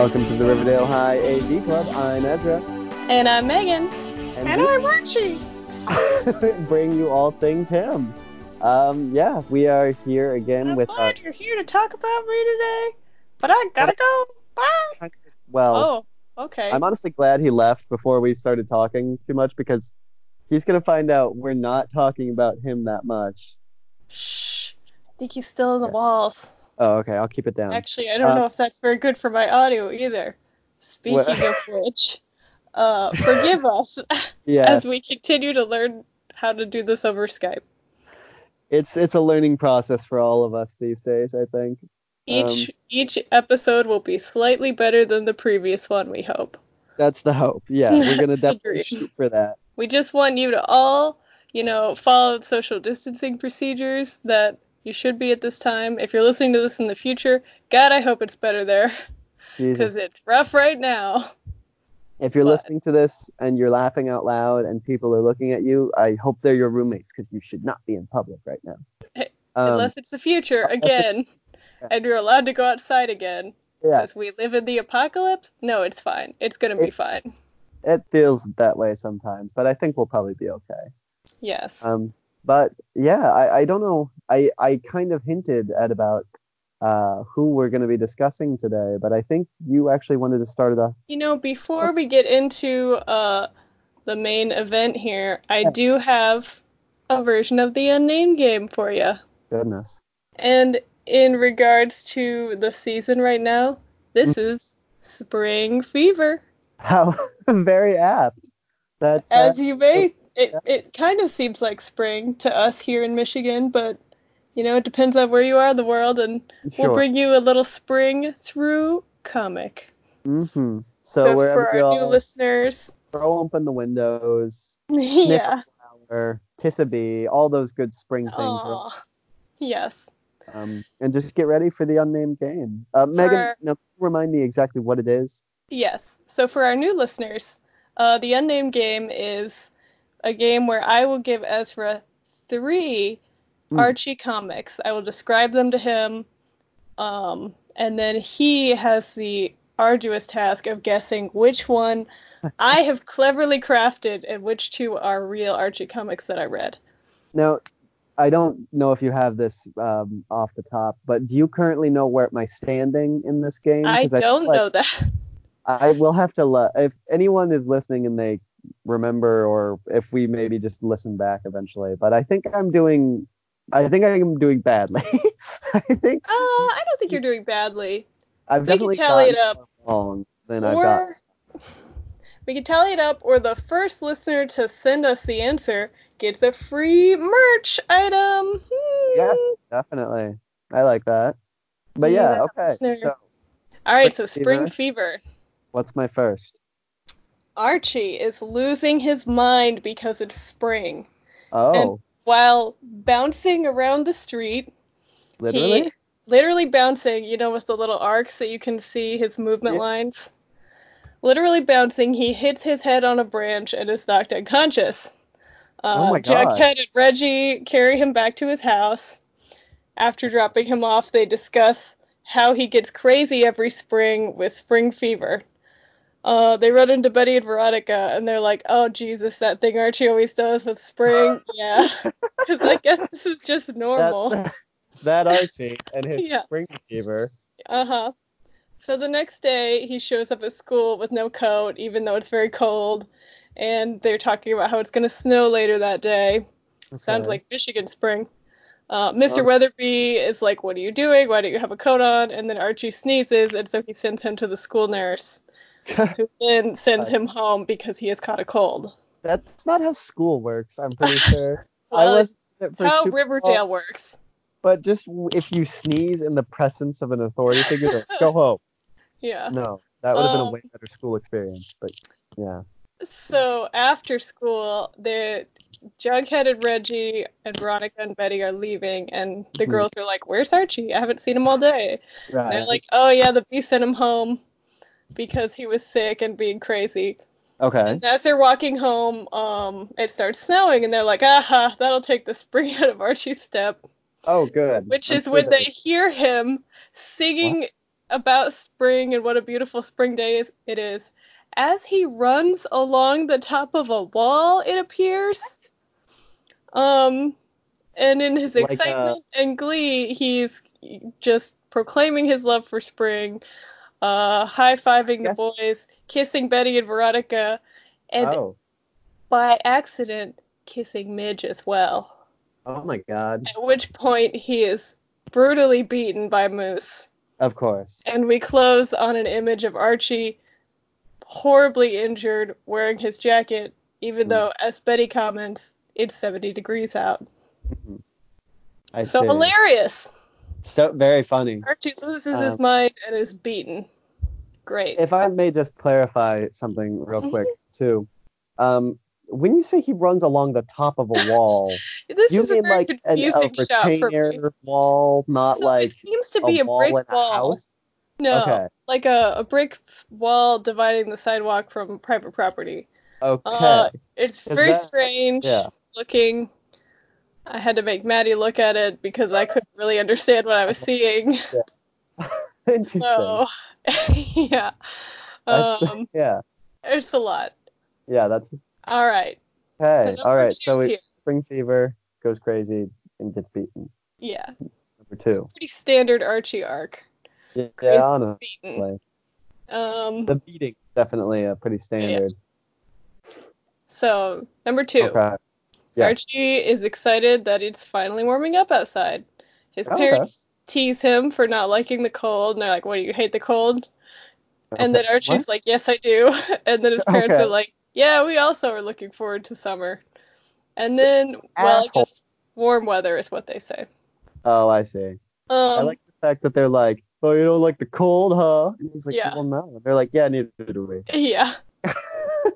welcome to the Riverdale High AV Club. I'm Ezra. And I'm Megan. And, And I'm Archie. bring you all things him. Um, yeah, we are here again I'm with uh, glad you're here to talk about me today, but I gotta go. Bye. well, Oh, okay. I'm honestly glad he left before we started talking too much because he's gonna find out we're not talking about him that much. Shh. I think he's still in the Yeah. walls. Oh, okay, I'll keep it down. Actually, I don't Uh, know if that's very good for my audio either. Speaking What- of which, uh, forgive us yeah, as we continue to learn how to do this over Skype. it's it's a learning process for all of us these days, I think. Each Um, each episode will be slightly better than the previous one, we hope. That's the hope. Yeah, we're gonna definitely shoot for that. We just want you to all, you know, follow social distancing procedures that you should be at this time. If you're listening to this in the future, God, I hope it's better there because it's rough right now. If you're But- listening to this and you're laughing out loud and people are looking at you, I hope they're your roommates because you should not be in public right now. Hey, Um, Unless it's the future again, and you're allowed to go outside again yeah, because we live in the apocalypse. No, it's fine. It's gonna be It- fine. it feels that way sometimes, but I think we'll probably be okay. Yes. Um, but yeah, I, I don't know. I, I kind of hinted at about uh, who we're going to be discussing today, but I think you actually wanted to start it off. You know, before we get into uh, the main event here, I do have a version of the unnamed game for you. Goodness. And in regards to the season right now, this Mm. is spring fever. How very apt. That's uh, As you may, it, it kind of seems like spring to us here in Michigan, but you know, it depends on where you are in the world, and sure. we'll bring you a little spring through comic. hmm So, So, wherever for you our new listeners, throw open the windows, yeah, flower, kiss a bee, all those good spring things. Aw. yes. Um, and just get ready for the unnamed game. Uh, Megan, For- now, remind me exactly what it is? Yes. So for our new listeners, uh, the unnamed game is a game where I will give Ezra three Hmm. Archie comics. I will describe them to him, um, and then he has the arduous task of guessing which one I have cleverly crafted and which two are real Archie comics that I read. Now, I don't know if you have this um, off the top, but do you currently know where my standing in this game? I don't feel like know that. I will have to. Le- if anyone is listening and they remember, or if we maybe just listen back eventually, but I think I'm doing. I think I am doing badly. I think Uh, I don't think you're doing badly. I've we can definitely tally it up. wrong than I've got. Or we can tally it up, or the first listener to send us the answer gets a free merch item. Hmm. Yeah. Definitely, I like that. But yeah, Yeah, okay. So, All right, so Spring spring fever. fever. what's my first? Archie is losing his mind because it's spring. Oh, And While bouncing around the street, literally. he literally bouncing, you know, with the little arcs that you can see his movement Yeah. lines. Literally bouncing, he hits his head on a branch and is knocked unconscious. Uh, Oh my God. Jughead and Reggie carry him back to his house. After dropping him off, they discuss how he gets crazy every spring with spring fever. Uh, they run into Betty and Veronica, and they're like, "Oh Jesus, that thing Archie always does with spring." yeah, because I guess this is just normal. That, that Archie and his Yeah. spring fever. Uh huh. So the next day, he shows up at school with no coat, even though it's very cold, and they're talking about how it's going to snow later that day. Sounds like Michigan spring. Uh, Mr. Um, Weatherby is like, "What are you doing? Why don't you have a coat on?" And then Archie sneezes, and so he sends him to the school nurse, who then sends him home because he has caught a cold. That's not how school works. I'm pretty sure. Well, I was how Super Riverdale Bowl, works. But just if you sneeze in the presence of an authority figure, go home. Yeah. No, that would have been a Um, way better school experience. But yeah. So after school, the Jughead and Reggie and Veronica and Betty are leaving, and the Mhm. girls are like, "Where's Archie? I haven't seen him all day." And Right. they're like, "Oh yeah, the bee sent him home because he was sick and being crazy." okay. And as they're walking home, um, it starts snowing, and they're like, "Aha, that'll take the spring out of Archie's step." Oh, good. Which I'm is sure when they hear him singing about spring and what a beautiful spring day is, it is. As he runs along the top of a wall, it appears. Um, and in his Like, uh, excitement and glee, he's just proclaiming his love for spring, uh, high fiving the boys, kissing Betty and Veronica, and oh. by accident kissing Midge as well. Oh my god. At which point he is brutally beaten by Moose. Of course. And we close on an image of Archie horribly injured wearing his jacket, even Mm. though, as Betty comments, it's 70 degrees out. Mhm. I so see. hilarious. So very funny. Archie loses his Um, mind and is beaten. Great. If I may just clarify something real Mhm. quick too. Um, when you say he runs along the top of a wall, this you is mean like an, a confusing shot for me. retainer wall, not so like it seems to a be a, wall brick a wall. house? No, Okay. like a, a brick wall dividing the sidewalk from private property. Okay. Uh, it's very that- strange yeah. looking. I had to make Maddie look at it because I couldn't really understand what I was seeing. Yeah. Interesting. So, yeah. Um, yeah. it's a lot. Yeah, that's All right. okay. The All right. So here. spring fever goes crazy and gets beaten. Yeah. Number two. Pretty standard Archie arc. Yeah, Crazy honestly. Beaten. Um, The beating definitely a pretty standard. so, number two. Okay. Yes. Archie is excited that it's finally warming up outside. His Okay. parents tease him for not liking the cold, and they're like, "What do you hate the cold?" And then Okay. Archie's like, "Yes, I do." And then his parents Okay. are like, "Yeah, we also are looking forward to summer." And then, well, I guess warm weather is what they say. Oh, I see. Um, I like the fact that they're like, oh, you don't like the cold, huh? And he's like, Yeah. well, no. And they're like, yeah, neither do we. yeah.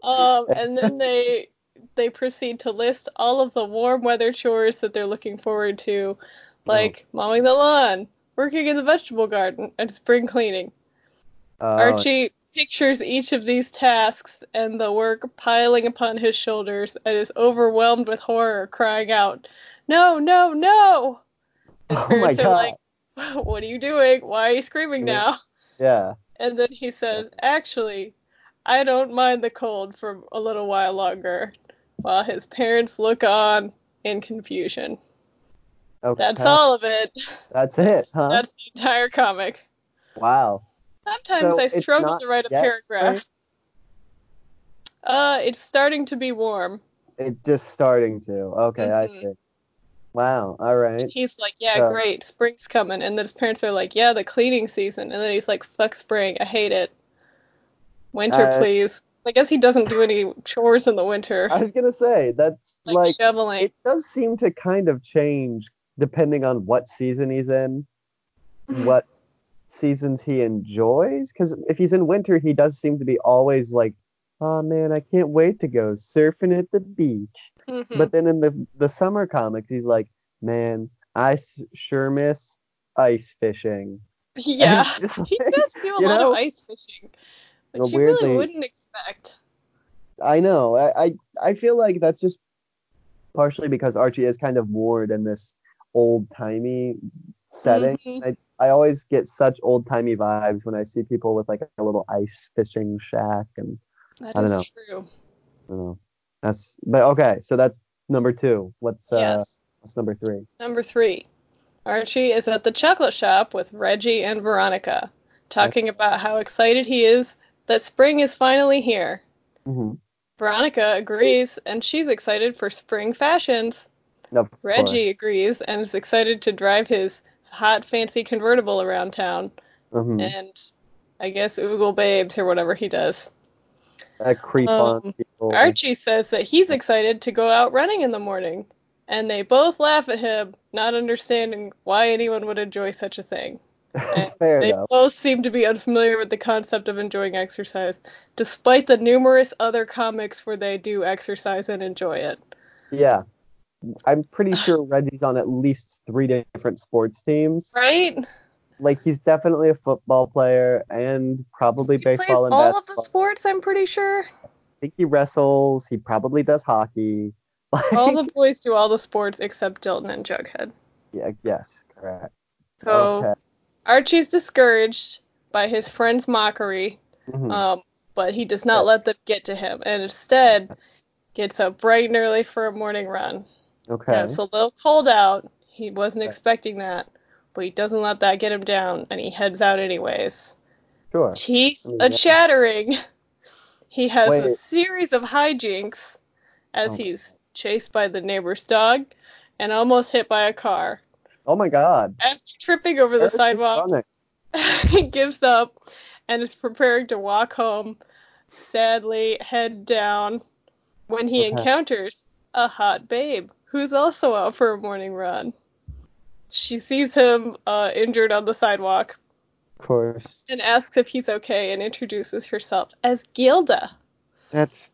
Um, and then they they proceed to list all of the warm weather chores that they're looking forward to, like oh. mowing the lawn, working in the vegetable garden, and spring cleaning. Oh, Archie pictures each of these tasks and the work piling upon his shoulders and is overwhelmed with horror, crying out, "No, no, no!" His Oh my parents are like, "What are you doing? Why are you screaming Yeah. now?" yeah. And then he says, "Actually, I don't mind the cold for a little while longer." While his parents look on in confusion. Okay. That's all of it. That's it, huh? That's the entire comic. wow. Sometimes So I struggle to write a paragraph. spring? Uh, it's starting to be warm. It's just starting to. Okay, I Mhm. see. Wow. All right. He's like, yeah, So- great, spring's coming. And then his parents are like, yeah, the cleaning season. And then he's like, fuck spring, I hate it. Winter, Uh, please. I guess he doesn't do any chores in the winter, I was gonna say that's like, like shoveling. it does seem to kind of change depending on what season he's in, Mm-hmm. what seasons he enjoys. Because if he's in winter, he does seem to be always like, oh man, I can't wait to go surfing at the beach. Mhm. But then in the the summer comics, he's like, man, I s- sure miss ice fishing. yeah, it's he does do a lot know, of ice fishing, which you really wouldn't expect. I know. I, I I feel like that's just partially because Archie is kind of moored in this old timey setting. Mhm. I I always get such old timey vibes when I see people with like a little ice fishing shack and That I don't is know. true. I don't know. That's but okay. So that's number two. What's uh yes. what's number three? Number three. Archie is at the chocolate shop with Reggie and Veronica, talking about how excited he is that spring is finally here. Mm-hmm. Veronica agrees, and she's excited for spring fashions. Of Reggie agrees and is excited to drive his hot, fancy convertible around town, course. Mhm. and I guess oogle babes or whatever he does. I creep um, on people. Archie says that he's excited to go out running in the morning, and they both laugh at him, not understanding why anyone would enjoy such a thing. That's fair They though. both seem to be unfamiliar with the concept of enjoying exercise, despite the numerous other comics where they do exercise and enjoy it. Yeah. I'm pretty sure Reggie's on at least three different sports teams. Right? like he's definitely a football player and probably baseball. He plays and all basketball. of the sports, I'm pretty sure. I think he wrestles. He probably does hockey. Like, All the boys do all the sports except Dilton and Jughead. yeah, yes, correct. So okay. Archie's discouraged, by his friend's mockery, Mhm. um, but he does not let them get to him, and instead gets up bright and early for a morning run. okay. Yeah, it's a little cold out. He wasn't Okay. expecting that, but he doesn't let that get him down, and he heads out anyways. Sure. Teeth Oh, a yeah. chattering. He has a series of hijinks as Oh. he's chased by the neighbor's dog and almost hit by a car. Oh my God. After tripping over the sidewalk, he gives up and is preparing to walk home, sadly, head down, when he Okay. encounters a hot babe who's also out for a morning run. She sees him uh, injured on the sidewalk Of course. and asks if he's okay and introduces herself as Gilda. That's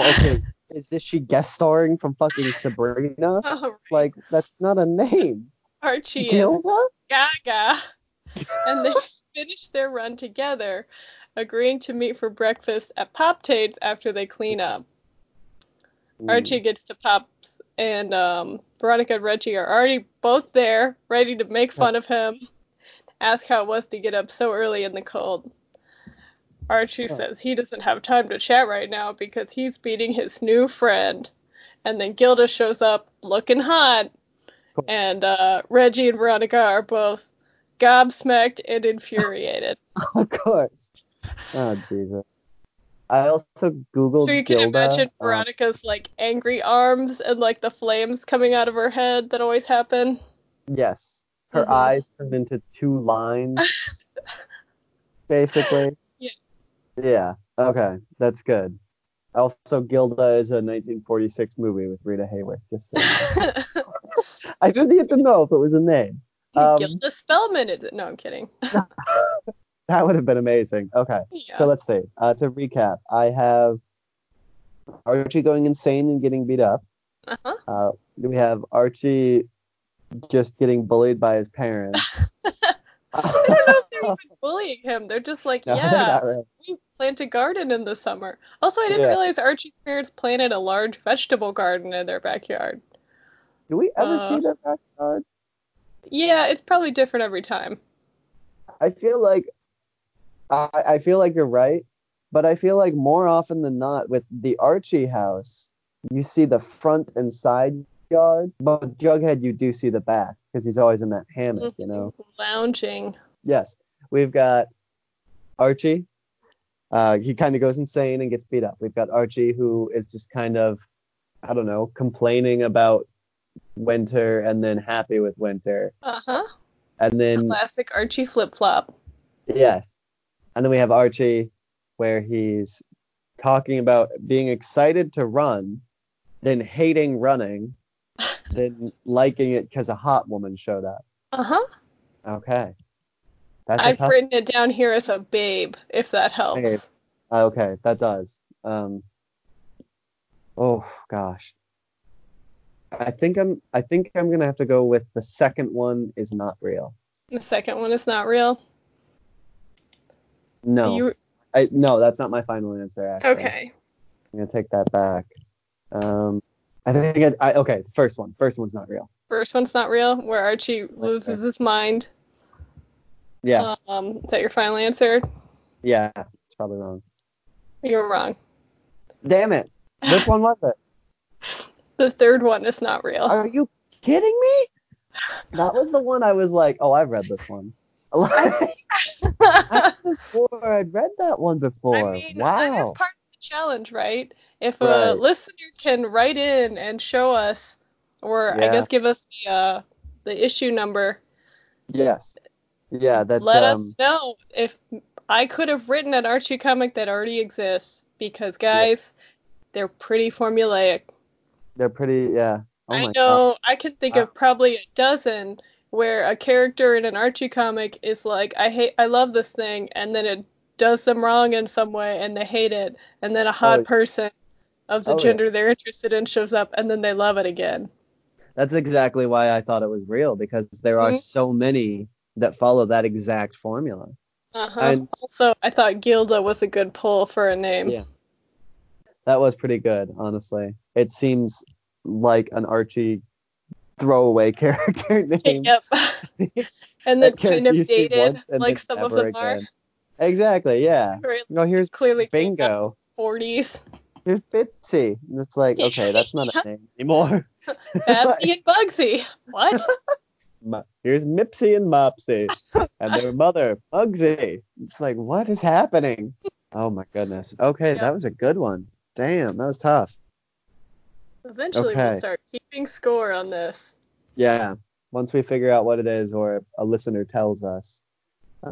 okay. Is this she guest starring from fucking Sabrina? Oh, Like that's not a name. Archie Gilda? gaga. And they finish their run together, agreeing to meet for breakfast at Pop Tate's after they clean up. Archie gets to Pops, and um, Veronica and Reggie are already both there, ready to make fun of him, ask how it was to get up so early in the cold. Archie says he doesn't have time to chat right now because he's beating his new friend. And then Gilda shows up looking hot. And uh, Reggie and Veronica are both gobsmacked and infuriated. Of course. Oh Jesus. I also googled So you can Gilda. imagine um, Veronica's like angry arms and like the flames coming out of her head that always happen. yes. Her Mhm. eyes turned into two lines. basically. Yeah. Yeah. Okay. That's good. Also, Gilda is a 1946 movie with Rita Hayworth. Just. I just need to know if it was a name. Um, Gilda Spellman is it? No, I'm kidding. That would have been amazing. Okay. yeah. So let's see. Uh, to recap, I have Archie going insane and getting beat up. uh-huh. Uh, we have Archie just getting bullied by his parents. I don't know if they're even bullying him. They're just like, No, yeah, really. we plant a garden in the summer. Also, I didn't Yeah. realize Archie's parents planted a large vegetable garden in their backyard. Do we ever Uh, see their backyard? Yeah, it's probably different every time. I feel like I, I feel like you're right, but I feel like more often than not with the Archie house, you see the front and side yard, but with Jughead you do see the back because he's always in that hammock, you know. Lounging. Yes, we've got Archie. Uh, he kind of goes insane and gets beat up. We've got Archie who is just kind of, I don't know, complaining about winter and then happy with winter, Uh huh. and then Classic Archie flip flop. Yes. And then we have Archie, where he's talking about being excited to run, then hating running, then liking it because a hot woman showed up. Uh huh. Okay. That's I've tough. written it down here as a babe, if that helps. Babe. Okay, that does. Um. Oh gosh. I think I'm. I think I'm gonna have to go with the second one is not real. The second one is not real. No. You I, no, that's not my final answer. Actually. okay? I'm gonna take that back. Um, I think I, I okay. First one. First one's not real. First one's not real, where Archie loses his mind. Yeah, Um, is that your final answer? yeah, it's probably wrong. You're wrong. Damn it! Which one was it? The third one is not real. Are you kidding me? That was the one I was like, oh, I've read this one. I swore I'd read that one before. I mean, that is wow. part of the challenge, right? If a Right. listener can write in and show us, or I guess give us the uh, the issue number, Yes. Yeah, that's let um. us know if I could have written an Archie comic that already exists. Because guys, they're pretty formulaic. They're pretty. Yeah. Oh I my God. know I can think Wow. of probably a dozen where a character in an Archie comic is like, I hate, I love this thing, and then it does them wrong in some way, and they hate it, and then a hot Oh. person of the Oh, yeah. gender they're interested in shows up, and then they love it again. That's exactly why I thought it was real because there are Mhm. so many that follow that exact formula. Uh huh. And- Also, I thought Gilda was a good pull for a name. Yeah. That was pretty good, honestly. It seems like an Archie throwaway character name. Yep. and That then kind of dated, like some of them are. exactly, yeah. Right. No, here's Clearly Bingo. 40s. Here's Bitsy. And it's like, okay, that's not a name anymore. Babsy and Bugsy. What? Here's Mipsy and Mopsy and their mother, Bugsy. It's like, what is happening? Oh my goodness. Okay, Yeah. that was a good one. Damn, that was tough. Eventually Okay. we'll start keeping score on this. Yeah. Once we figure out what it is or a listener tells us,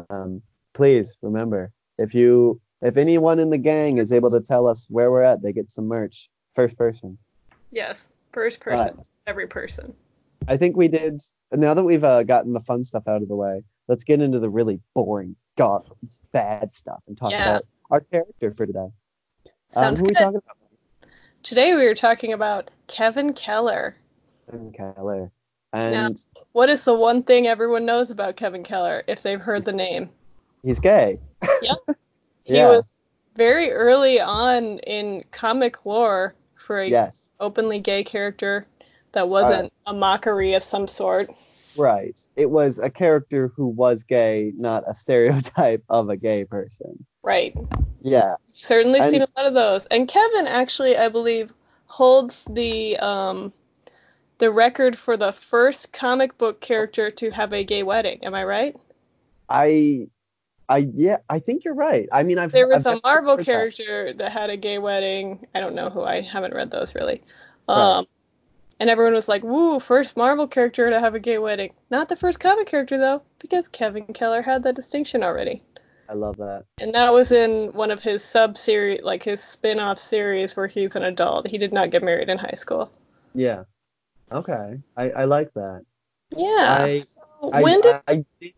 um, please remember if you if anyone in the gang is able to tell us where we're at, they get some merch. First person. Yes. First person. But- Every person. I think we did. Now that we've uh, gotten the fun stuff out of the way, let's get into the really boring, god, bad stuff and talk Yeah. about our character for today. Um, Sounds who are we talking about? Today we were talking about Kevin Keller. Kevin Keller. And What is the one thing everyone knows about Kevin Keller if they've heard the name? he's gay. Yep. He Yeah. was very early on in comic lore for a Yes. openly gay character that wasn't uh, a mockery of some sort. Right. It was a character who was gay, not a stereotype of a gay person. Right. Yeah. Certainly And- seen a lot of those. And Kevin actually, I believe, holds the um the record for the first comic book character to have a gay wedding. Am I right? I I yeah, I think you're right. I mean I've There was I've a Marvel heard that. character that had a gay wedding. I don't know who. I haven't read those really. Right. Um, and everyone was like, "Woo, first Marvel character to have a gay wedding." Not the first comic character though, because Kevin Keller had that distinction already. I love that. And that was in one of his sub series, like his spin-off series where he's an adult. He did not get married in high school. Yeah. Okay. I, I like that. Yeah. I- So I, when did I, I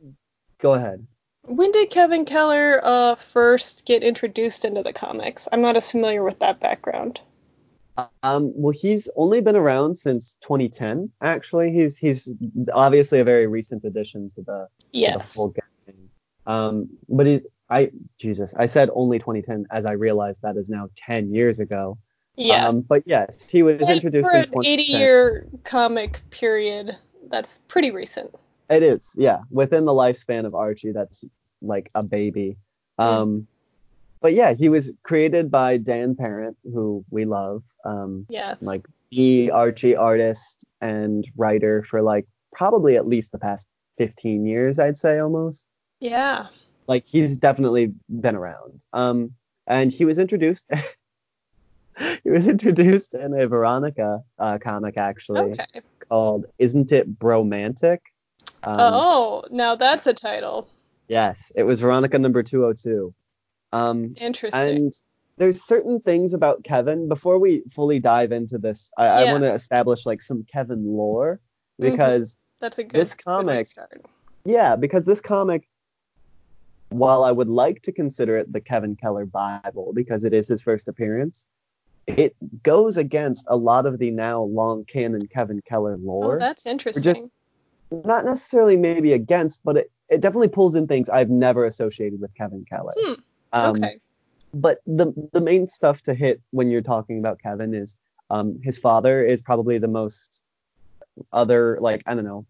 go ahead. when did Kevin Keller uh first get introduced into the comics? I'm not as familiar with that background. Um, well, he's only been around since 2010. Actually, he's he's obviously a very recent addition to the, to the Yes. whole. Um, but he's I Jesus, I said only 2010 as I realized that is now 10 years ago. Yes. Um, but yes, he was Like, introduced for in an 2010. 80 year comic period, that's pretty recent. It is, yeah, within the lifespan of Archie, that's like a baby. Um, but yeah, he was created by Dan Parent, who we love. Um, Yes. like the Archie artist and writer for like probably at least the past 15 years, I'd say almost. Yeah. Like he's definitely been around. Um, and he was introduced. he was introduced in a Veronica uh, comic actually Okay. called "Isn't It Bromantic?" Um, oh, now that's a title. Yes, it was Veronica number 202. Um, Interesting. and there's certain things about Kevin before we fully dive into this. I, I want to establish like some Kevin lore Mhm. because that's a good, this good comic- start. yeah, because this comic, while I would like to consider it the Kevin Keller Bible because it is his first appearance, it goes against a lot of the now long canon Kevin Keller lore. Oh, that's interesting. Not necessarily maybe against, but it, it definitely pulls in things I've never associated with Kevin Keller. Hmm, Um, okay. but the the main stuff to hit when you're talking about Kevin is um his father is probably the most other like I don't know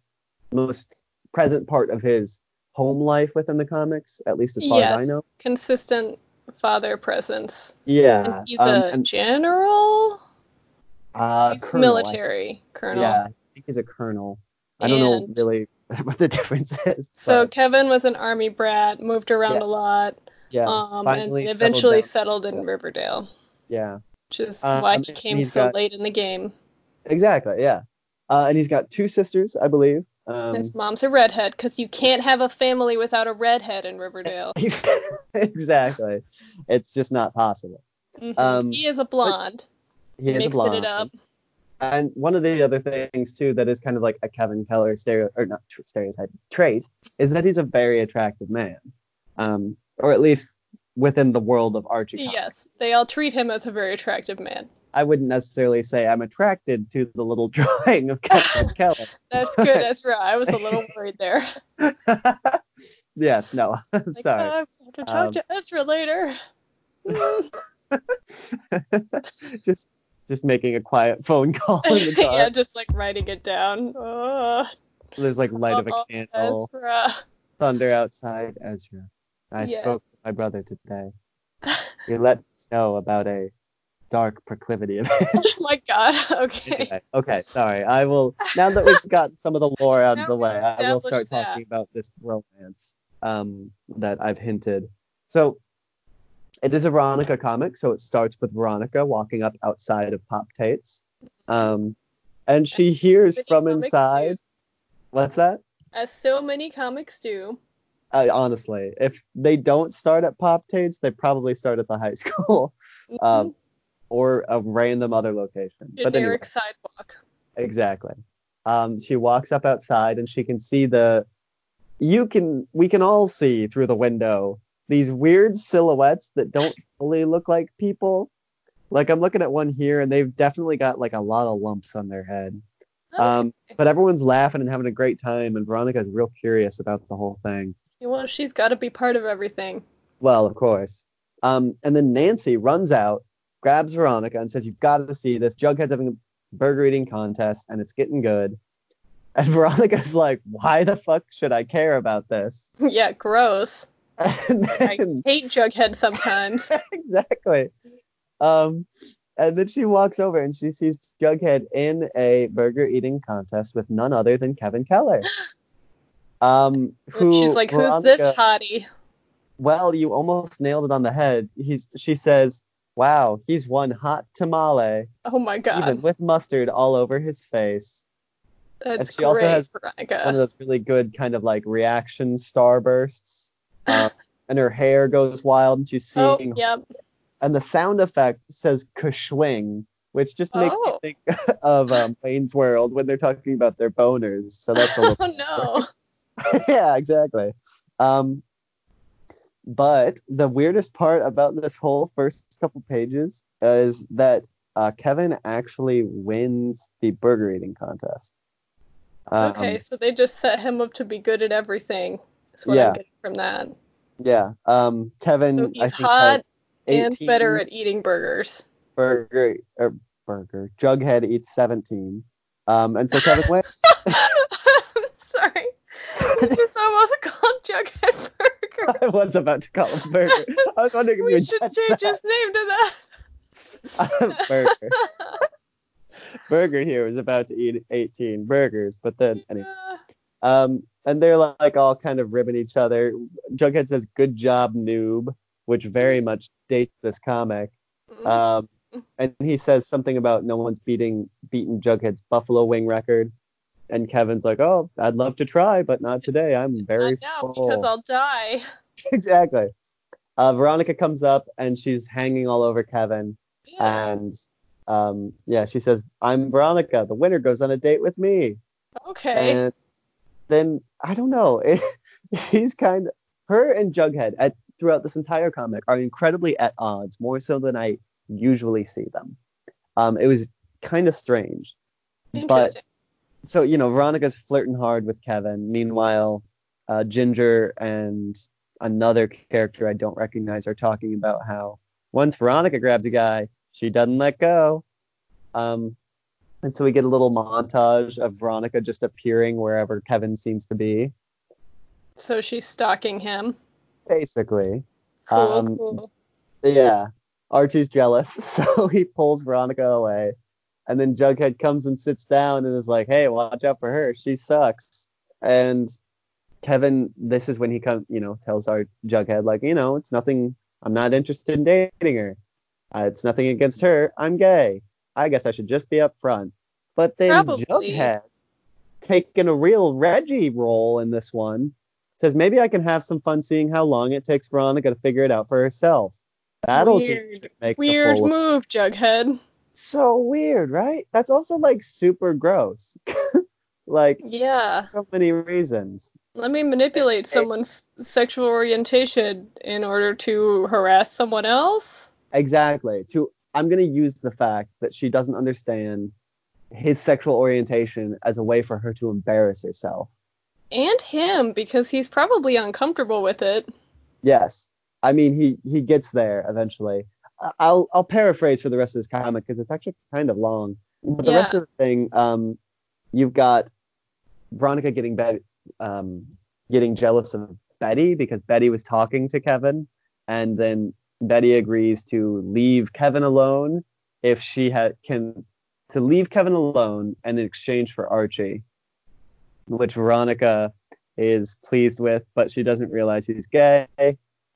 most present part of his home life within the comics at least as far as I know. Consistent father presence. Yeah. And he's um, a and, general. uh, he's colonel, military colonel. Yeah, I think he's a colonel. I don't know really what the difference is. So Kevin was an army brat, moved around a lot, yeah, um, and settled eventually down. settled in Yeah. Riverdale, yeah. which is Um, why he came so got- late in the game. Exactly, yeah. Uh, and he's got two sisters, I believe. Um, His mom's a redhead, because you can't have a family without a redhead in Riverdale. exactly. It's just not possible. Mhm. Um, he is a blonde. He is a blonde. it up. And one of the other things too that is kind of like a Kevin Keller stereo or not tr- stereotype trait is that he's a very attractive man, um, or at least within the world of Archie. comics. Yes, they all treat him as a very attractive man. I wouldn't necessarily say I'm attracted to the little drawing of Kevin Keller. That's good, That's Ezra. I was a little worried there. yes, no, I'm Like, sorry. "Oh, I have to talk Um, to Ezra later. Just just making a quiet phone call in the dark. yeah, just like writing it down. Oh, There's like light of a oh, candle. Ezra. thunder outside, Ezra. I Yeah. spoke to my brother today. He let me know about a dark proclivity of his. oh my god. Okay. Anyway, okay, sorry. I will now that we've got some of the lore out of the way, I will start that. talking about this romance um, that I've hinted. So it is a Veronica comic, so it starts with Veronica walking up outside of Pop Tate's. Um, and she hears from inside. do. What's that? As so many comics do. Uh, honestly, if they don't start at Pop Tate's, they probably start at the high school um, or a random other location. But anyway. Generic sidewalk. Exactly. Um, she walks up outside and she can see the. You can. We can all see through the window these weird silhouettes that don't fully look like people. Like I'm looking at one here and they've definitely got like a lot of lumps on their head. Um, but everyone's laughing and having a great time, and Veronica's real curious about the whole thing. well, she's got to be part of everything. Well, of course. Um, and then Nancy runs out, grabs Veronica, and says, "You've got to see this. Jughead's having a burger eating contest, and it's getting good." And Veronica's like, "Why the fuck should I care about this?" yeah, gross. And I hate Jughead sometimes. exactly. Um, and then she walks over and she sees Jughead in a burger eating contest with none other than Kevin Keller. Um, who she's like, who's this hottie? Well, you almost nailed it on the head. He's she says, "Wow, he's one hot tamale, Oh my god. even with mustard all over his face." That's and she also has Veronica. One of those really good kind of like reaction starbursts. Um, and her hair goes wild, and she's oh, seeing. yep. And the sound effect says "kashwing," which just makes Oh. me think of um, Wayne's World when they're talking about their boners. So that's a little Oh no. yeah, exactly. Um, but the weirdest part about this whole first couple pages is that uh, Kevin actually wins the burger eating contest. Um, okay, so they just set him up to be good at everything. That's what Yeah. I'm getting from that. Yeah. Um, Kevin, so I he's think, hot and better at eating burgers. burger or burger. Jughead eats 17. Um, and so Kevin wins. Sorry. You just almost called Jughead. I was about to call him burger. I was wondering if We would should change that. his name to that. burger. Burger here was about to eat 18 burgers, but then anyway. Um, and they're like all kind of ribbing each other. Jughead says, "Good job, noob," which very much dates this comic. Mhm. Um, and he says something about no one's beating beating Jughead's Buffalo Wing record. And Kevin's like, "Oh, I'd love to try, but not today. I'm very Not now full." because I'll die. exactly. Uh, Veronica comes up and she's hanging all over Kevin. Yeah. And um, yeah, she says, "I'm Veronica. The winner goes on a date with me." okay. And then I don't know. It, she's kind of her and Jughead at throughout this entire comic are incredibly at odds, more so than I usually see them. Um, it was kind of strange. But Interesting. so you know, Veronica's flirting hard with Kevin. Meanwhile, uh, Ginger and another character I don't recognize are talking about how once Veronica grabs a guy, she doesn't let go. Um, and so we get a little montage of Veronica just appearing wherever Kevin seems to be, so she's stalking him. basically. Cool, Um, cool. Yeah. Archie's jealous, so he pulls Veronica away. And then Jughead comes and sits down and is like, hey, watch out for her. She sucks. And Kevin, this is when he comes, you know, tells our Jughead, like, you know, it's nothing, I'm not interested in dating her. Uh, it's nothing against her. I'm gay. I guess I should just be upfront. But then Probably. Jughead, taking a real Reggie role in this one, says maybe I can have some fun seeing how long it takes Veronica to figure it out for herself. That'll Weird. make Weird move, Jughead. So weird, right? That's also like super gross. like Yeah. so many reasons. Let me manipulate someone's sexual orientation in order to harass someone else. Exactly. To I'm gonna use the fact that she doesn't understand his sexual orientation as a way for her to embarrass herself. And him, because he's probably uncomfortable with it. Yes. I mean, he he gets there eventually. I'll I'll paraphrase for the rest of this comic because it's actually kind of long. But the rest of the thing, um, you've got Veronica getting Betty, um, getting jealous of Betty because Betty was talking to Kevin, and then Betty agrees to leave Kevin alone if she ha- can to leave Kevin alone and in exchange for Archie, which Veronica is pleased with, but she doesn't realize he's gay.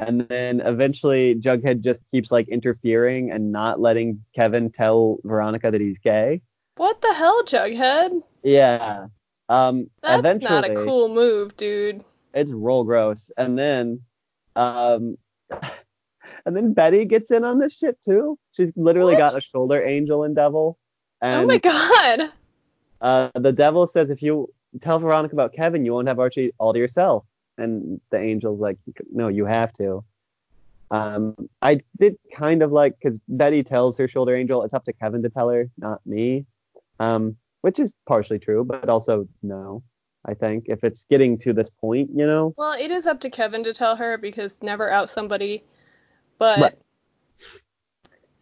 And then eventually Jughead just keeps like interfering and not letting Kevin tell Veronica that he's gay. What the hell, Jughead? Yeah. Um That's not a cool move, dude. it's real gross. And then um and then Betty gets in on this shit too. She's literally What? got a shoulder angel and devil. And oh my god. uh, the devil says if you tell Veronica about Kevin, you won't have Archie all to yourself. And the angel's like, no, you have to. Um, I did kind of like because Betty tells her shoulder angel it's up to Kevin to tell her, not me. Um, which is partially true, but also no. I think if it's getting to this point, you know, Well, it is up to Kevin to tell her because never out somebody. But Right.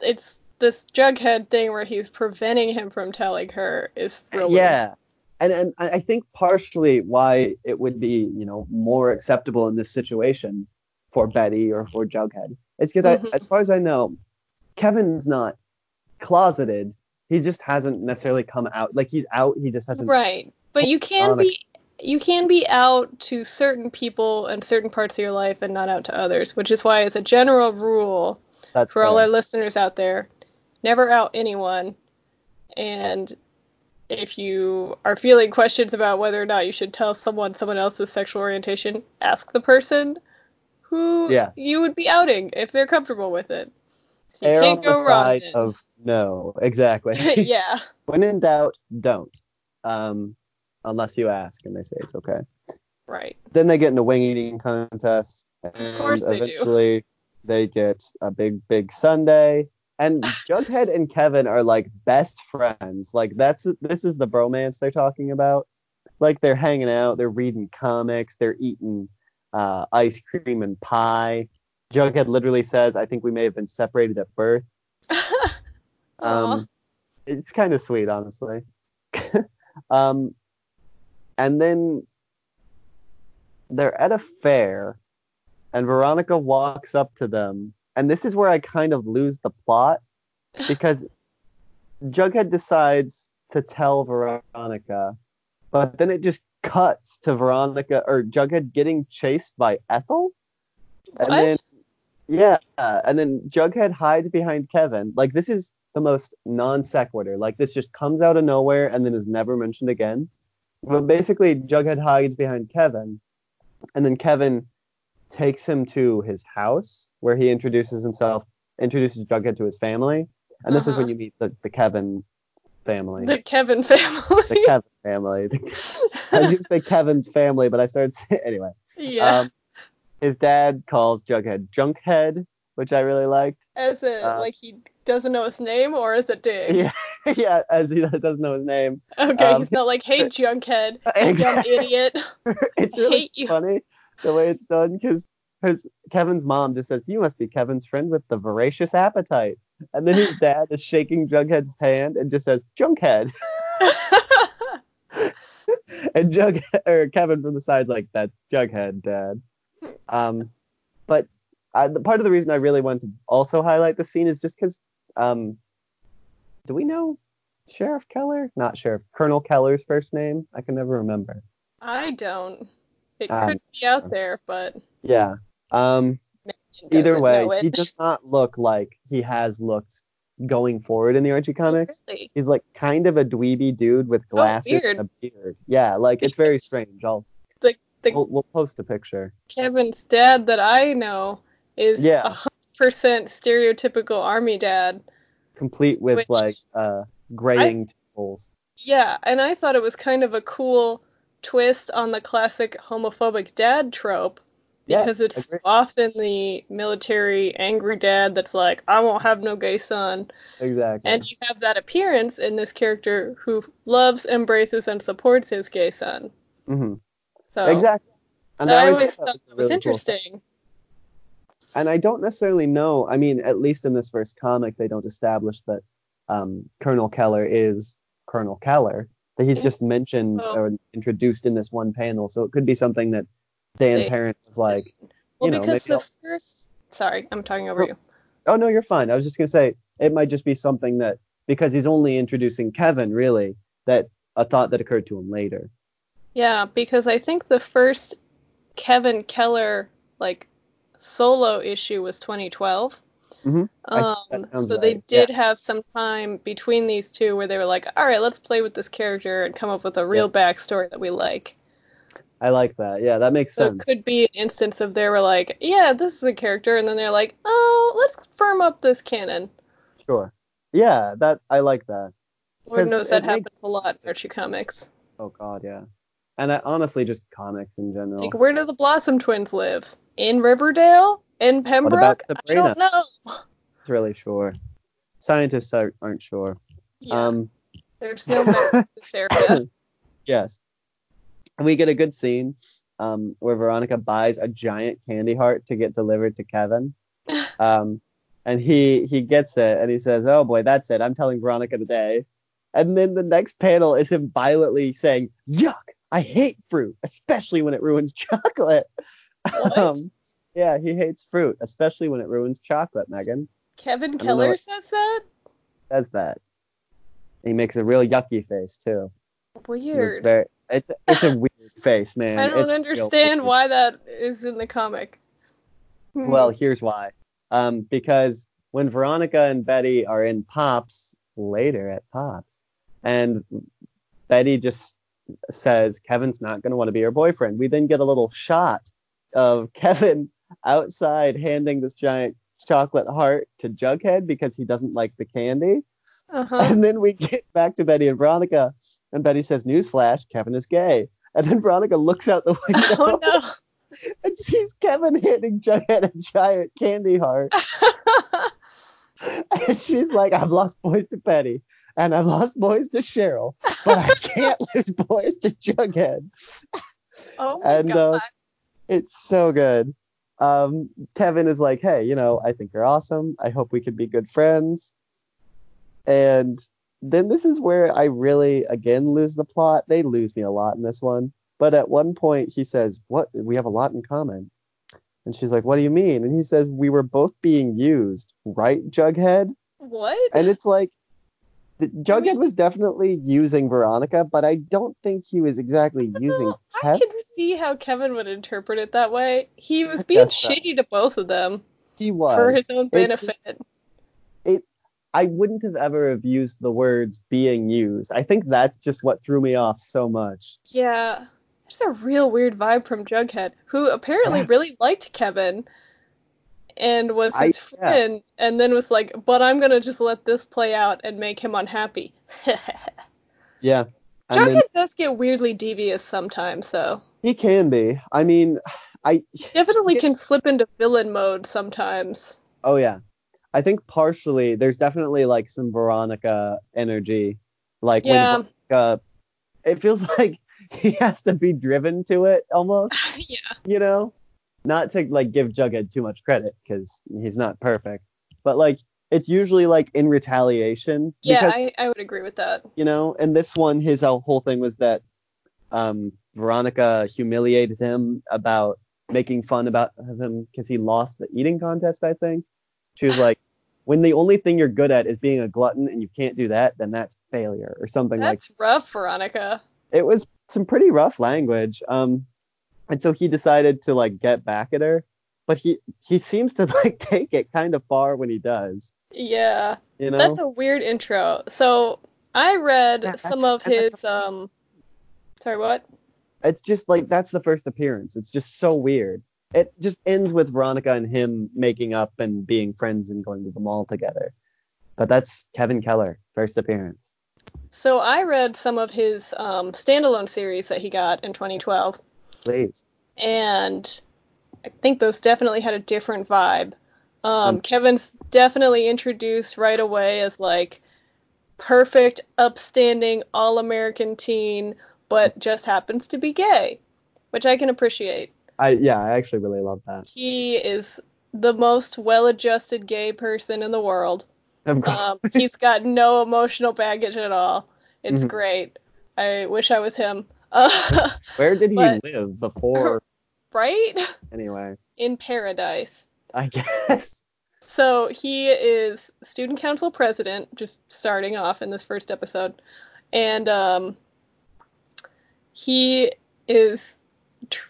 it's this Jughead thing where he's preventing him from telling her is really yeah. And and I think partially why it would be, you know, more acceptable in this situation for Betty or for Jughead. It's because Mhm. as far as I know, Kevin's not closeted. He just hasn't necessarily come out. Like he's out, he just hasn't. Right. But you can a- be you can be out to certain people and certain parts of your life and not out to others, which is why as a general rule That's for all our listeners out there, never out anyone. And if you are feeling questions about whether or not you should tell someone someone else's sexual orientation, ask the person who Yeah. you would be outing if they're comfortable with it. So you Err can't on go the wrong. side of no, exactly. yeah. when in doubt, don't. Um, unless you ask and they say it's okay. Right. then they get into wing eating contests, and course they do. eventually they get a big, big sundae. And Jughead and Kevin are like best friends. Like that's this is the bromance they're talking about. Like they're hanging out, they're reading comics, they're eating uh, ice cream and pie. Jughead literally says, "I think we may have been separated at birth." Aw. Um, it's kind of sweet, honestly. um, and then they're at a fair, and Veronica walks up to them, and this is where I kind of lose the plot because Jughead decides to tell Veronica, but then it just cuts to Veronica or Jughead getting chased by Ethel, and What? then yeah, and then Jughead hides behind Kevin. Like this is the most non sequitur. Like this just comes out of nowhere and then is never mentioned again. But basically, Jughead hides behind Kevin, and then Kevin takes him to his house where he introduces himself, introduces Jughead to his family, and this is Uh-huh. when you meet the, the Kevin family, the Kevin family. the Kevin family. I was gonna say Kevin's family, but I started saying anyway. yeah. Um, his dad calls Jughead Junkhead, which I really liked. as a uh, like he doesn't know his name or is it dig. Yeah, yeah, as he doesn't know his name. Okay, Um, he's not like, hey junkhead, dumb idiot. it's really funny the way it's done because Kevin's mom just says, "You must be Kevin's friend with the voracious appetite," and then his dad is shaking Jughead's hand and just says, "Junkhead," and Jug or Kevin from the side's like, "That's Jughead, Dad." Um, but I, the part of the reason I really want to also highlight the scene is just because, um, do we know Sheriff Keller? Not Sheriff, Colonel Keller's first name. I can never remember. I don't. It Um, could be out there, but Yeah. Um, either way, he does not look like he has looked going forward in the Archie comics. Really? He's like kind of a dweeby dude with glasses weird. and a beard. Yeah, like it's very strange. I'll The the we'll, we'll post a picture. Kevin's dad that I know is Yeah. Percent stereotypical army dad. Complete with Which- like uh graying temples. Yeah, and I thought it was kind of a cool twist on the classic homophobic dad trope Yeah, because it's agree. often the military angry dad that's like, I won't have no gay son. Exactly. And you have that appearance in this character who loves, embraces, and supports his gay son. Mm-hmm. So Exactly. And I always thought that was really cool thing. interesting. And I don't necessarily know. I mean, at least in this first comic, they don't establish that um, Colonel Keller is Colonel Keller. That he's just mentioned Oh. or introduced in this one panel. So it could be something that Dan They- Parent was like, Well, you know, because the first Sorry, I'm talking over Oh. you. Oh no, you're fine. I was just gonna say it might just be something that because he's only introducing Kevin, really, that a thought that occurred to him later. Yeah, because I think the first Kevin Keller like solo issue was 2012. Mhm. Um, so they right, did have some time between these two where they were like, all right, let's play with this character and come up with a real backstory that we like. I like that. Yeah, that makes So sense. it could be an instance of they were like, yeah, this is a character, and then they're like, oh, let's firm up this canon. Sure. Yeah, that I like that. Lord knows that makes- happens a lot in Archie comics. Oh God, yeah. And I, honestly, just comics in general. Like, where do the Blossom twins live? In Riverdale? In Pembroke? I don't know. It's really sure. Scientists are, aren't sure. Yeah, Um, there's no in this yes. We get a good scene um, where Veronica buys a giant candy heart to get delivered to Kevin. Um, and he he gets it and he says, "Oh boy, that's it. I'm telling Veronica today." And then the next panel is him violently saying, "Yuck! I hate fruit, especially when it ruins chocolate." Um, yeah, he hates fruit, especially when it ruins chocolate. Megan Kevin Keller says that? says that. He makes a real yucky face too. And It's Weird. very, it's it's a weird face, man. I don't It's understand why that is in the comic. Hmm. Well, here's why. Um, because when Veronica and Betty are in Pops later at Pops, and Betty just says Kevin's not going to want to be her boyfriend, we then get a little shot of Kevin outside handing this giant chocolate heart to Jughead because he doesn't like the candy. uh-huh. And then we get back to Betty and Veronica, and Betty says, "Newsflash: Kevin is gay." And then Veronica looks out the window oh no. and sees Kevin handing Jughead a giant candy heart. And she's like, I've lost boys to Betty, and I've lost boys to Cheryl, but I can't lose boys to Jughead. oh my And, god. uh, It's so good. Um, Kevin is like, hey, you know, I think you're awesome. I hope we can be good friends. And then this is where I really, again, lose the plot. They lose me a lot in this one. But at one point, he says, What? We have a lot in common. And she's like, What do you mean? And he says, We were both being used, right, Jughead? what? And it's like, Jughead was definitely using Veronica, but I don't think he was exactly using I can see how Kevin would interpret it that way. He was being guess so. shitty to both of them He was. for his own benefit. just- I wouldn't have ever have used the words being used. I think that's just what threw me off so much. Yeah. it's a real weird vibe from Jughead, who apparently really liked Kevin and was I- his yeah. friend, and then was like, but I'm gonna just let this play out and make him unhappy. Yeah. Jughead then does get weirdly devious sometimes, so he can be. I mean, I definitely can slip into villain mode sometimes. oh yeah. I think partially there's definitely like some Veronica energy. Like Yeah. when Veronica, it feels like he has to be driven to it almost, yeah. you know? Not to like give Jughead too much credit because he's not perfect, but like it's usually like in retaliation. Yeah, because I, I would agree with that. you know. And this one, his uh, whole thing was that um, Veronica humiliated him about making fun about him because he lost the eating contest. I think she was like, "When the only thing you're good at is being a glutton and you can't do that, then that's failure," or something like. That's rough, Veronica. It was some pretty rough language. Um, and so he decided to like get back at her, but he he seems to like take it kind of far when he does. Yeah. You know. That's a weird intro. So I read Yeah, some of his first- um sorry what? it's just like that's the first appearance. It's just so weird. It just ends with Veronica and him making up and being friends and going to the mall together. But that's Kevin Keller, first appearance. So I read some of his um standalone series that he got in 2012 Please. and I think those definitely had a different vibe. Um Mm. Kevin's definitely introduced right away as like perfect, upstanding, all-American teen but just happens to be gay, which I can appreciate. I yeah, I actually really love that. He is the most well-adjusted gay person in the world. Of course. Um, he's got no emotional baggage at all. It's Mhm. great. I wish I was him. Uh, Where did he but- live before? right? Anyway. In paradise. I guess. So he is student council president, just starting off in this first episode, and um, he is tr-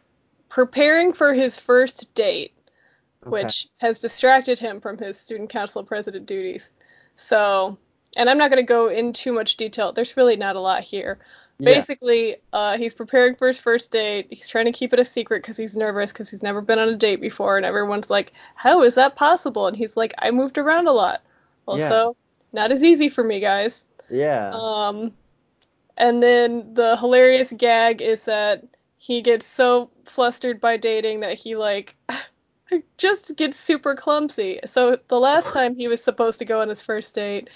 preparing for his first date, Okay. which has distracted him from his student council president duties. So, and I'm not going to go in too much detail. There's really not a lot here. Yeah. Basically, uh, he's preparing for his first date. He's trying to keep it a secret because he's nervous because he's never been on a date before, and everyone's like, "How is that possible?" And he's like, "I moved around a lot. Also, not as easy for me, guys." Yeah. Um, and then the hilarious gag is that he gets so flustered by dating that he like just gets super clumsy. So the last time he was supposed to go on his first date,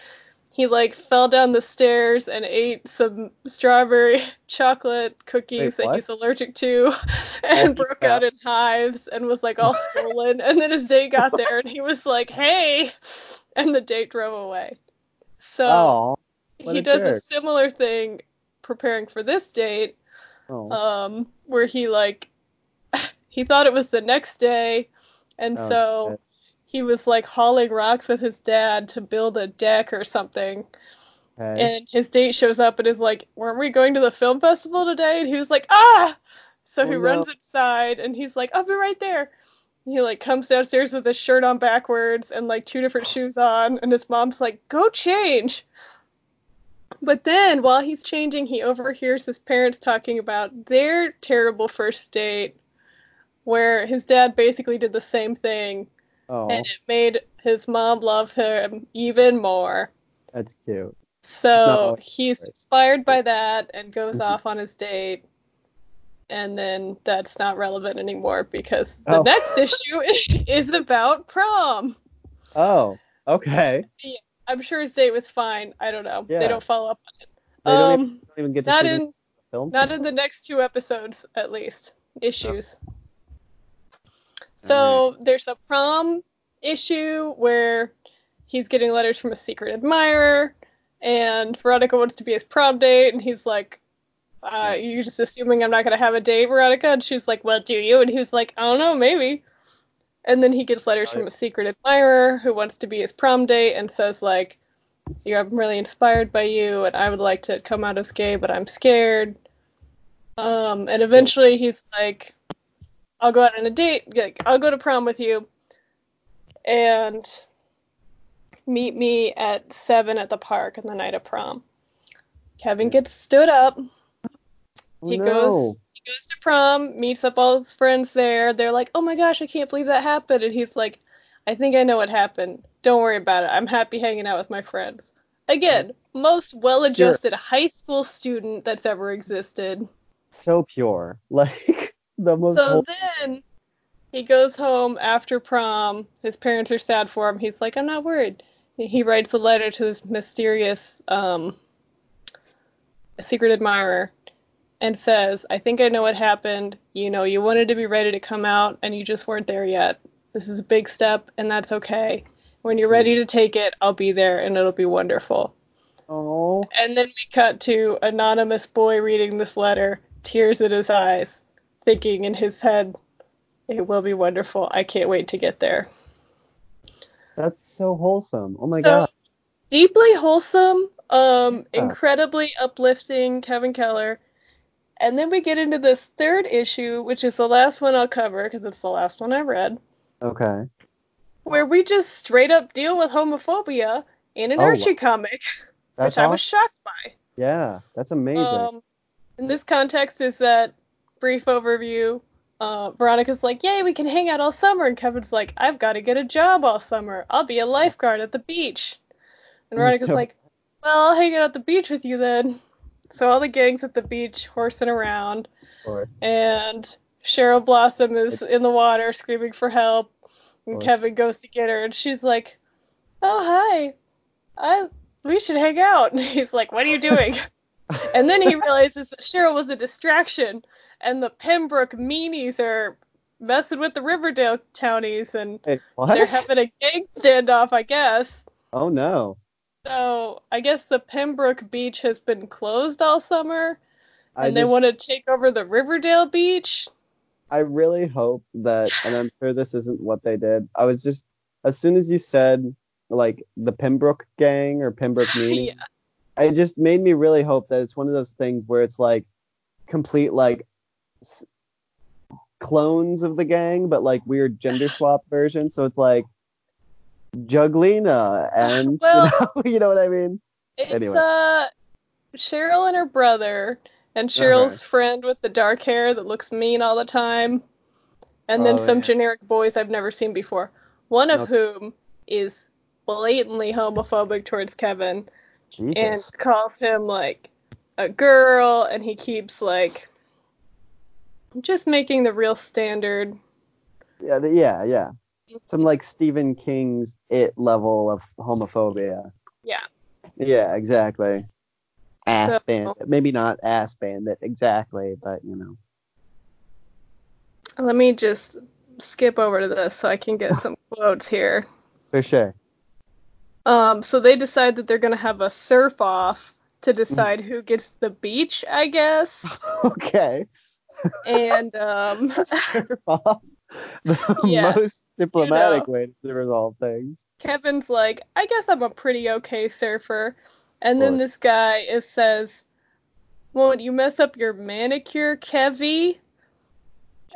he like fell down the stairs and ate some strawberry chocolate cookies Wait, that he's allergic to and broke crap. out in hives and was like all swollen and then his date got there and he was like, "Hey." And the date drove away. So he does a similar thing preparing for this date Oh. um where he like he thought it was the next day and Oh, so shit. He was like hauling rocks with his dad to build a deck or something. Okay. and his date shows up and is like weren't we going to the film festival today? And he was like ah! So Oh, he no. runs inside and he's like i'll be right there. He like comes downstairs with his shirt on backwards and like two different shoes on. And his mom's like go change. But then while he's changing he overhears his parents talking about their terrible first date where his dad basically did the same thing oh, and it made his mom love him even more that's cute. so No, he's right. inspired by that and goes Mhm. off on his date. And then that's not relevant anymore because the Oh. next issue is about prom. Oh. Okay. I'm sure his date was fine. I don't know. Yeah. They don't follow up on it. They don't, um, even, don't even get to not see the in film. not in the next two episodes at least. Issues. So there's a prom issue where he's getting letters from a secret admirer, and Veronica wants to be his prom date, and he's like, uh, "You're just assuming I'm not gonna have a date, Veronica?" And she's like, "Well, do you?" And he was like, "I don't know, maybe." And then he gets letters from a secret admirer who wants to be his prom date and says like, "You, I'm really inspired by you, and I would like to come out as gay, but I'm scared." Um, and eventually he's like, I'll go out on a date. Like, I'll go to prom with you, and meet me at seven at the park on the night of prom. Kevin gets stood up. Oh, He no. goes he goes to prom, meets up all his friends there. They're like, "Oh my gosh, I can't believe that happened." And he's like, "I think I know what happened. Don't worry about it. I'm happy hanging out with my friends." Again, most well-adjusted high school student that's ever existed. So pure. Like the most. So whole- then he goes home after prom. His parents are sad for him. He's like, I'm not worried. He writes a letter to this mysterious um, secret admirer and says, I think I know what happened. You know, you wanted to be ready to come out and you just weren't there yet. This is a big step and that's okay. When you're ready to take it, I'll be there and it'll be wonderful. oh. And then we cut to anonymous boy reading this letter, tears in his eyes, thinking in his head, "It will be wonderful. I can't wait to get there." That's so wholesome. Oh my so god. deeply wholesome, um, Yeah. incredibly uplifting, Kevin Keller. And then we get into this third issue, which is the last one I'll cover because it's the last one I read, Okay. where we just straight up deal with homophobia in an Oh, Archie wow. comic, That's which I was shocked by. Yeah, that's amazing. Um, in this context, is that brief overview. Uh, Veronica's like, "Yay, we can hang out all summer," and Kevin's like, "I've got to get a job all summer. I'll be a lifeguard at the beach." And Veronica's So- like, "Well, I'll hang out at the beach with you then." So all the gangs at the beach horsing around, and Cheryl Blossom is in the water screaming for help, and. Kevin goes to get her, and she's like, "Oh hi, I we should hang out." And he's like, "What are you doing?" and then he realizes that Cheryl was a distraction, and the Pembroke meanies are messing with the Riverdale townies, and Wait, they're having a gang standoff, I guess. oh no. So I guess the Pembroke beach has been closed all summer, and they want to take over the Riverdale beach. I really hope that, and I'm sure this isn't what they did. I was just, as soon as you said like the Pembroke gang or Pembroke meeting, yeah. it just made me really hope that it's one of those things where it's like complete like clones of the gang, but like weird gender swap versions. So it's like Juglina and Well- you know, you know what I mean? It's Anyway. uh Cheryl and her brother, and Uh-huh. Cheryl's friend with the dark hair that looks mean all the time, and then Oh, some yeah. generic boys I've never seen before. One of Nope. whom is blatantly homophobic towards Kevin Jesus. and calls him like a girl, and he keeps like just making the real standard. Yeah, the, yeah, yeah. Some like Stephen King's it level of homophobia. Yeah. Yeah, exactly. Ass So- bandit. Maybe not ass bandit exactly, but you know. Let me just skip over to this so I can get some quotes here. For sure. Um, so they decide that they're gonna have a surf off to decide who gets the beach, I guess. okay. And um, Surf off. The Yeah, most diplomatic know. way to resolve things. Kevin's like, I guess I'm a pretty okay surfer. And then this guy is says, Won't you mess up your manicure, Kevy?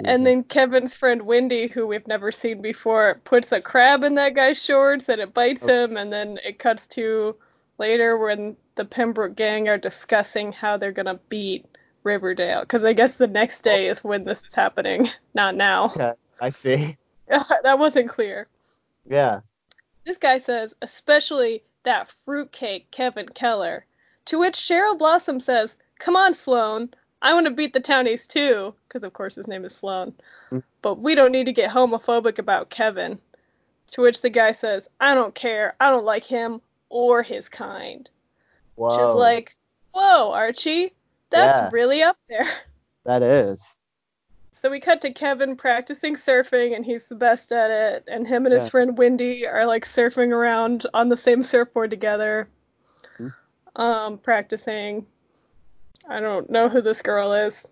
And then Kevin's friend Wendy, who we've never seen before, puts a crab in that guy's shorts and it bites Oh. him. And then it cuts to later when the Pembroke gang are discussing how they're gonna beat Riverdale. Because I guess the next day is when this is happening, not now. Okay, I see. that wasn't clear. Yeah. This guy says, especially that fruitcake Kevin Keller. To which Cheryl Blossom says, Come on, Sloan. I want to beat the townies too. Because, of course, his name is Sloan. Mm. But we don't need to get homophobic about Kevin. To which the guy says, I don't care. I don't like him or his kind. Whoa. Is like, Whoa, Archie. That's Yeah. really up there. that is. So we cut to Kevin practicing surfing, and he's the best at it. And him and his friend Wendy are like surfing around on the same surfboard together, Hmm. um, practicing. I don't know who this girl is.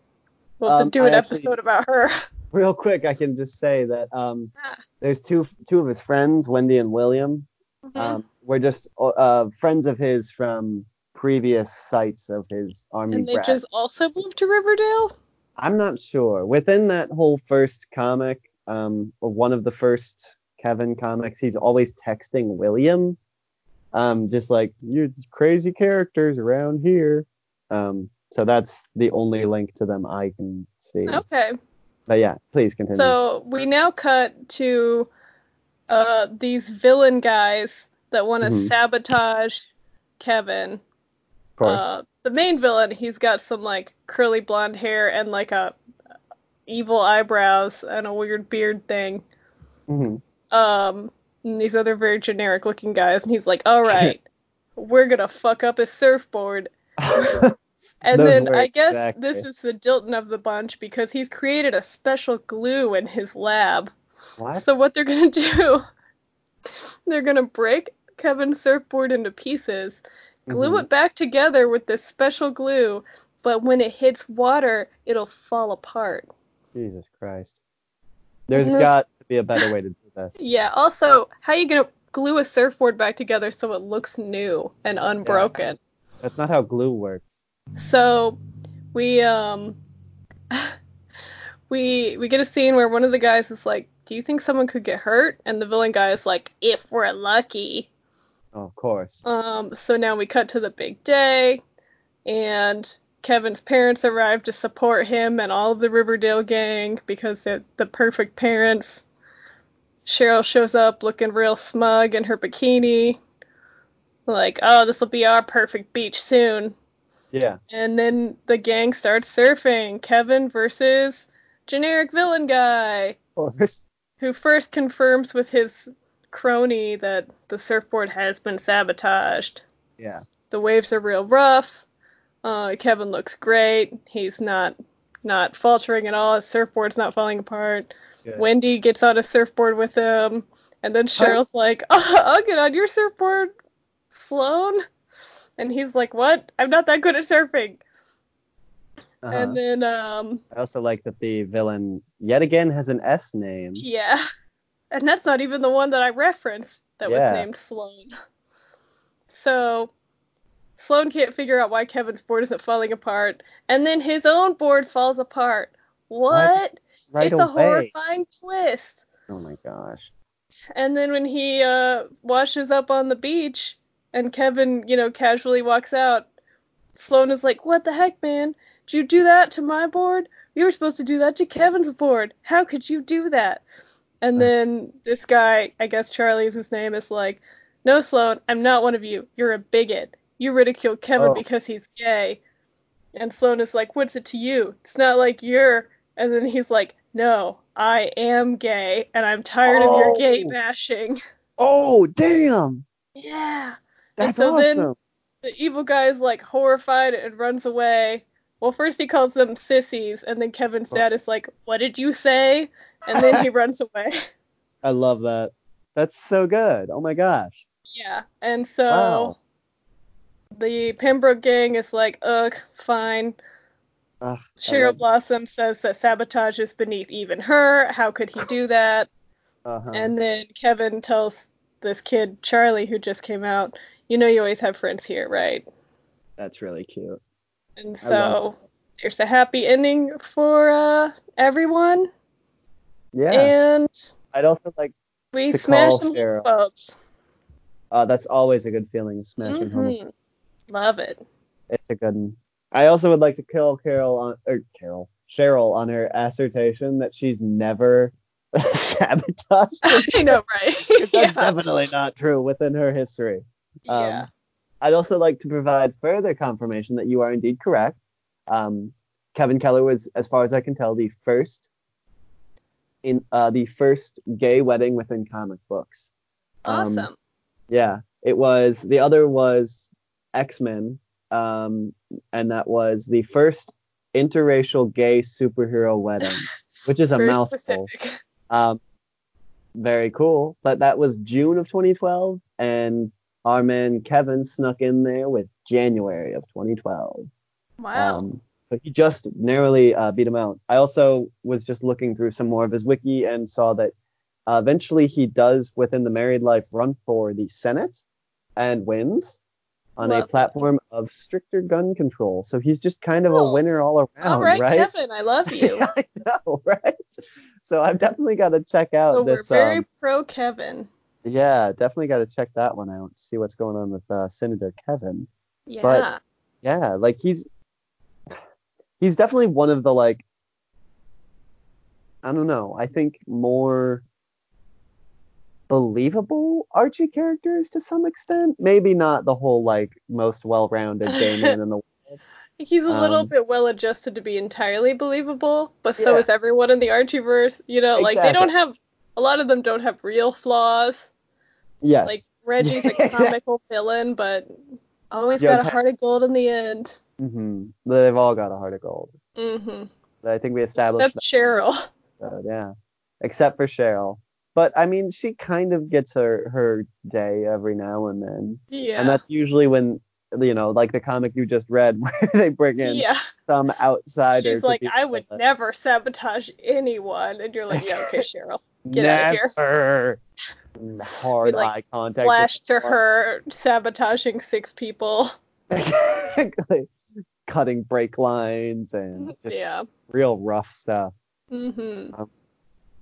We'll have Um, to do an actually- episode about her. Real quick, I can just say that um, Ah. there's two two of his friends, Wendy and William. Um, we're just uh, friends of his from previous sites of his army and they brat. just also moved to Riverdale. I'm not sure. Within that whole first comic, um, or one of the first Kevin comics, he's always texting William, um, just like you crazy characters around here. Um, so that's the only link to them I can see. Okay. But yeah, please continue. So we now cut to uh, these villain guys that want to Mhm. sabotage Kevin. Uh, the main villain, he's got some like curly blonde hair and like a evil eyebrows and a weird beard thing. Mhm. Um, and these other very generic looking guys, and he's like, "All right, we're gonna fuck up his surfboard." And Those then I guess exactly- this is the Dilton of the bunch because he's created a special glue in his lab. what? So what they're gonna do? They're gonna break Kevin's surfboard into pieces, glue Mhm. it back together with this special glue, but when it hits water, it'll fall apart. Jesus Christ. There's got to be a better way to do this. Yeah. Also, how are you gonna glue a surfboard back together so it looks new and unbroken? That's not how glue works. So we um we we get a scene where one of the guys is like, "Do you think someone could get hurt?" And the villain guy is like, "If we're lucky." Oh, of course. Um, so now we cut to the big day, and Kevin's parents arrive to support him and all of the Riverdale gang because they're the perfect parents. Cheryl shows up looking real smug in her bikini, like, oh, this will be our perfect beach soon. Yeah. And then the gang starts surfing. Kevin versus generic villain guy, Of course. who first confirms with his crony that the surfboard has been sabotaged. Yeah. The waves are real rough. Uh, Kevin looks great. He's not not faltering at all. His surfboard's not falling apart. Good. Wendy gets on a surfboard with him, and then Cheryl's like, oh, "I'll get on your surfboard, Sloan." And he's like, "What? I'm not that good at surfing." Uh-huh. And then um I also like that the villain yet again has an S name. yeah. And that's not even the one that I referenced that Yeah. was named Sloan. So Sloan can't figure out why Kevin's board isn't falling apart, and then his own board falls apart. What? Right it's away. a horrifying twist. Oh my gosh. And then when he uh, washes up on the beach and Kevin, you know, casually walks out, Sloan is like, What the heck, man? Did you do that to my board? You were supposed to do that to Kevin's board. How could you do that? And uh. then this guy, I guess Charlie is his name, is like, No, Sloan, I'm not one of you. You're a bigot. You ridicule Kevin Oh. because he's gay. And Sloan is like, What's it to you? It's not like you're. And then he's like, No, I am gay, and I'm tired of your oh. gay Oh. bashing. Oh damn. Yeah. And That's so then- The evil guy is like horrified and runs away. Well, first he calls them sissies, and then Kevin's Oh. dad is like, What did you say? And then he runs away. I love that. That's so good. Oh my gosh. Yeah. And so Wow. the Pembroke gang is like, Ugh, fine. Ugh, Cheryl Blossom says that sabotage is beneath even her. How could he do that? uh-huh. And then Kevin tells this kid, Charlie, who just came out, You know, you always have friends here, right? That's really cute. And so there's a happy ending for uh, everyone. Yeah. And I'd also like. we To smash call some homophobes. Uh, that's always a good feeling. Smashing home. Mhm. Love it. It's a good one. I also would like to kill Carol on or Carol Cheryl on her assertion that she's never sabotaged. I know, right? That's yeah. definitely not true within her history. Um, yeah. I'd also like to provide further confirmation that you are indeed correct. Um, Kevin Keller was, as far as I can tell, the first in uh, the first gay wedding within comic books. Um, Awesome. yeah, it was. The other was X Men, um, and that was the first interracial gay superhero wedding, which is a Very mouthful. Um, very cool. But that was June of 2012, and our man Kevin snuck in there with January of 2012. Wow. Um, so he just narrowly uh, beat him out. I also was just looking through some more of his wiki and saw that uh, eventually he does within the married life run for the Senate and wins on a platform of stricter gun control. So he's just kind of a winner all around, All right, right? Kevin, I love you. I know, right? So I've definitely got to check out so this. we're very um, pro Kevin. yeah, definitely got to check that one out. See what's going on with uh, Senator Kevin. Yeah. Yeah, like he's he's definitely one of the like I don't know. I think more believable Archie characters to some extent. Maybe not the whole like most well-rounded gay man in the world. He's a little Um, bit well adjusted to be entirely believable, but so Yeah. is everyone in the Archieverse. You know, like they don't have a lot of them don't have real flaws. Yes. Like Reggie's a comical villain, but always Young got a heart of gold in the end. Hmm They've all got a heart of gold. Mm-hmm. I think we established Except Cheryl. So, yeah. Except for Cheryl. But I mean, she kind of gets her her day every now and then. Yeah. And that's usually when you know, like the comic you just read, where they bring in yeah. some outsider. She's like, I would never sabotage anyone, and you're like, yeah, okay, Cheryl. Get out of here. Hard like, eye contact. Flash to her sabotaging six people. Exactly. Cutting brake lines and just yeah. real rough stuff. Mm-hmm. Um,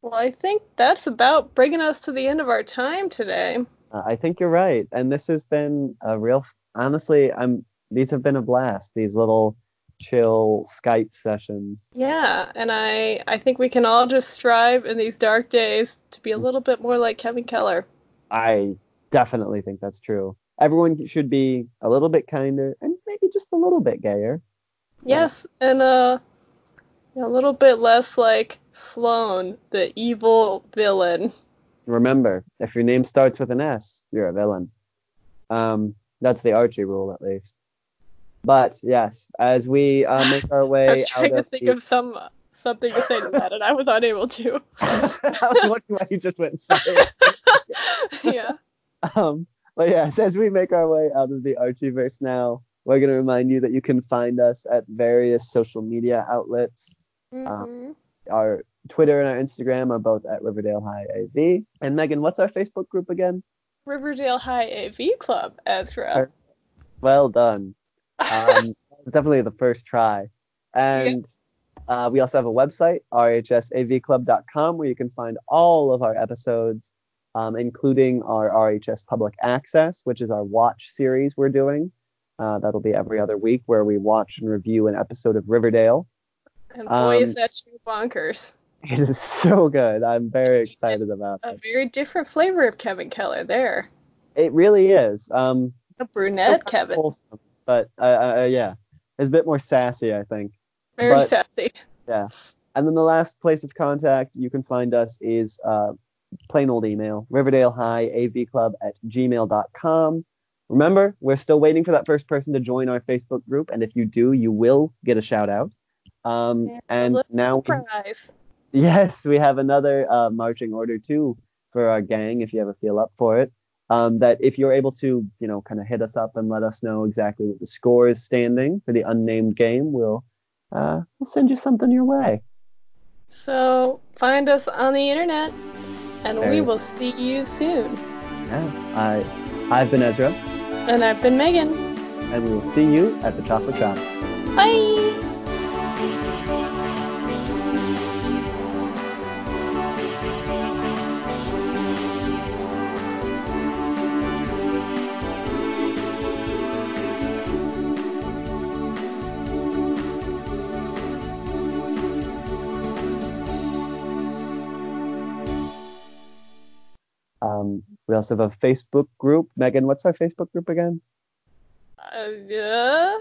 Well, I think that's about bringing us to the end of our time today. Uh, I think you're right, and this has been a real. Honestly, I'm. These have been a blast. These little chill Skype sessions. Yeah, and I I think we can all just strive in these dark days to be a little bit more like Kevin Keller. I definitely think that's true. Everyone should be a little bit kinder and maybe just a little bit gayer. Yes, and uh a little bit less like Sloan, the evil villain. Remember, if your name starts with an S, you're a villain. Um, that's the Archie rule, at least. But yes, as we uh, make our way I was trying to think the... of some something to say to that, and I was unable to. I was wondering why you just went silent. yeah. Um, but yes, as we make our way out of the Archieverse now, we're going to remind you that you can find us at various social media outlets. Mhm. Our Twitter and our Instagram are both at Riverdale High AV. And Megan, what's our Facebook group again? Riverdale High AV Club, Ezra. Well done. Um, definitely the first try. And uh, we also have a website, rhsavclub.com, where you can find all of our episodes, um, including our RHS Public Access, which is our watch series we're doing. Uh, that'll be every other week, where we watch and review an episode of Riverdale. And boy, um, is that show bonkers. It is so good. I'm very excited about that. A it. very different flavor of Kevin Keller there. It really is. Um, A brunette Kevin. wholesome, but uh, uh, yeah, it's a bit more sassy, I think. Very but- sassy. Yeah. And then the last place of contact you can find us is uh, plain old email, Riverdale High AV Club at gmail.com. Remember, we're still waiting for that first person to join our Facebook group, and if you do, you will get a shout out. Um, Yeah, and now, we, yes, we have another uh, marching order too for our gang, if you ever feel up for it. Um, that if you're able to, you know, kind of hit us up and let us know exactly what the score is standing for the unnamed game, we'll uh, we'll send you something your way. So find us on the internet, and we will see you soon. Yeah, I, I've been Ezra, And I've been Megan. and we will see you at the chocolate shop. Bye. Um, we also have a Facebook group. Megan, what's our Facebook group again? Uh, yeah.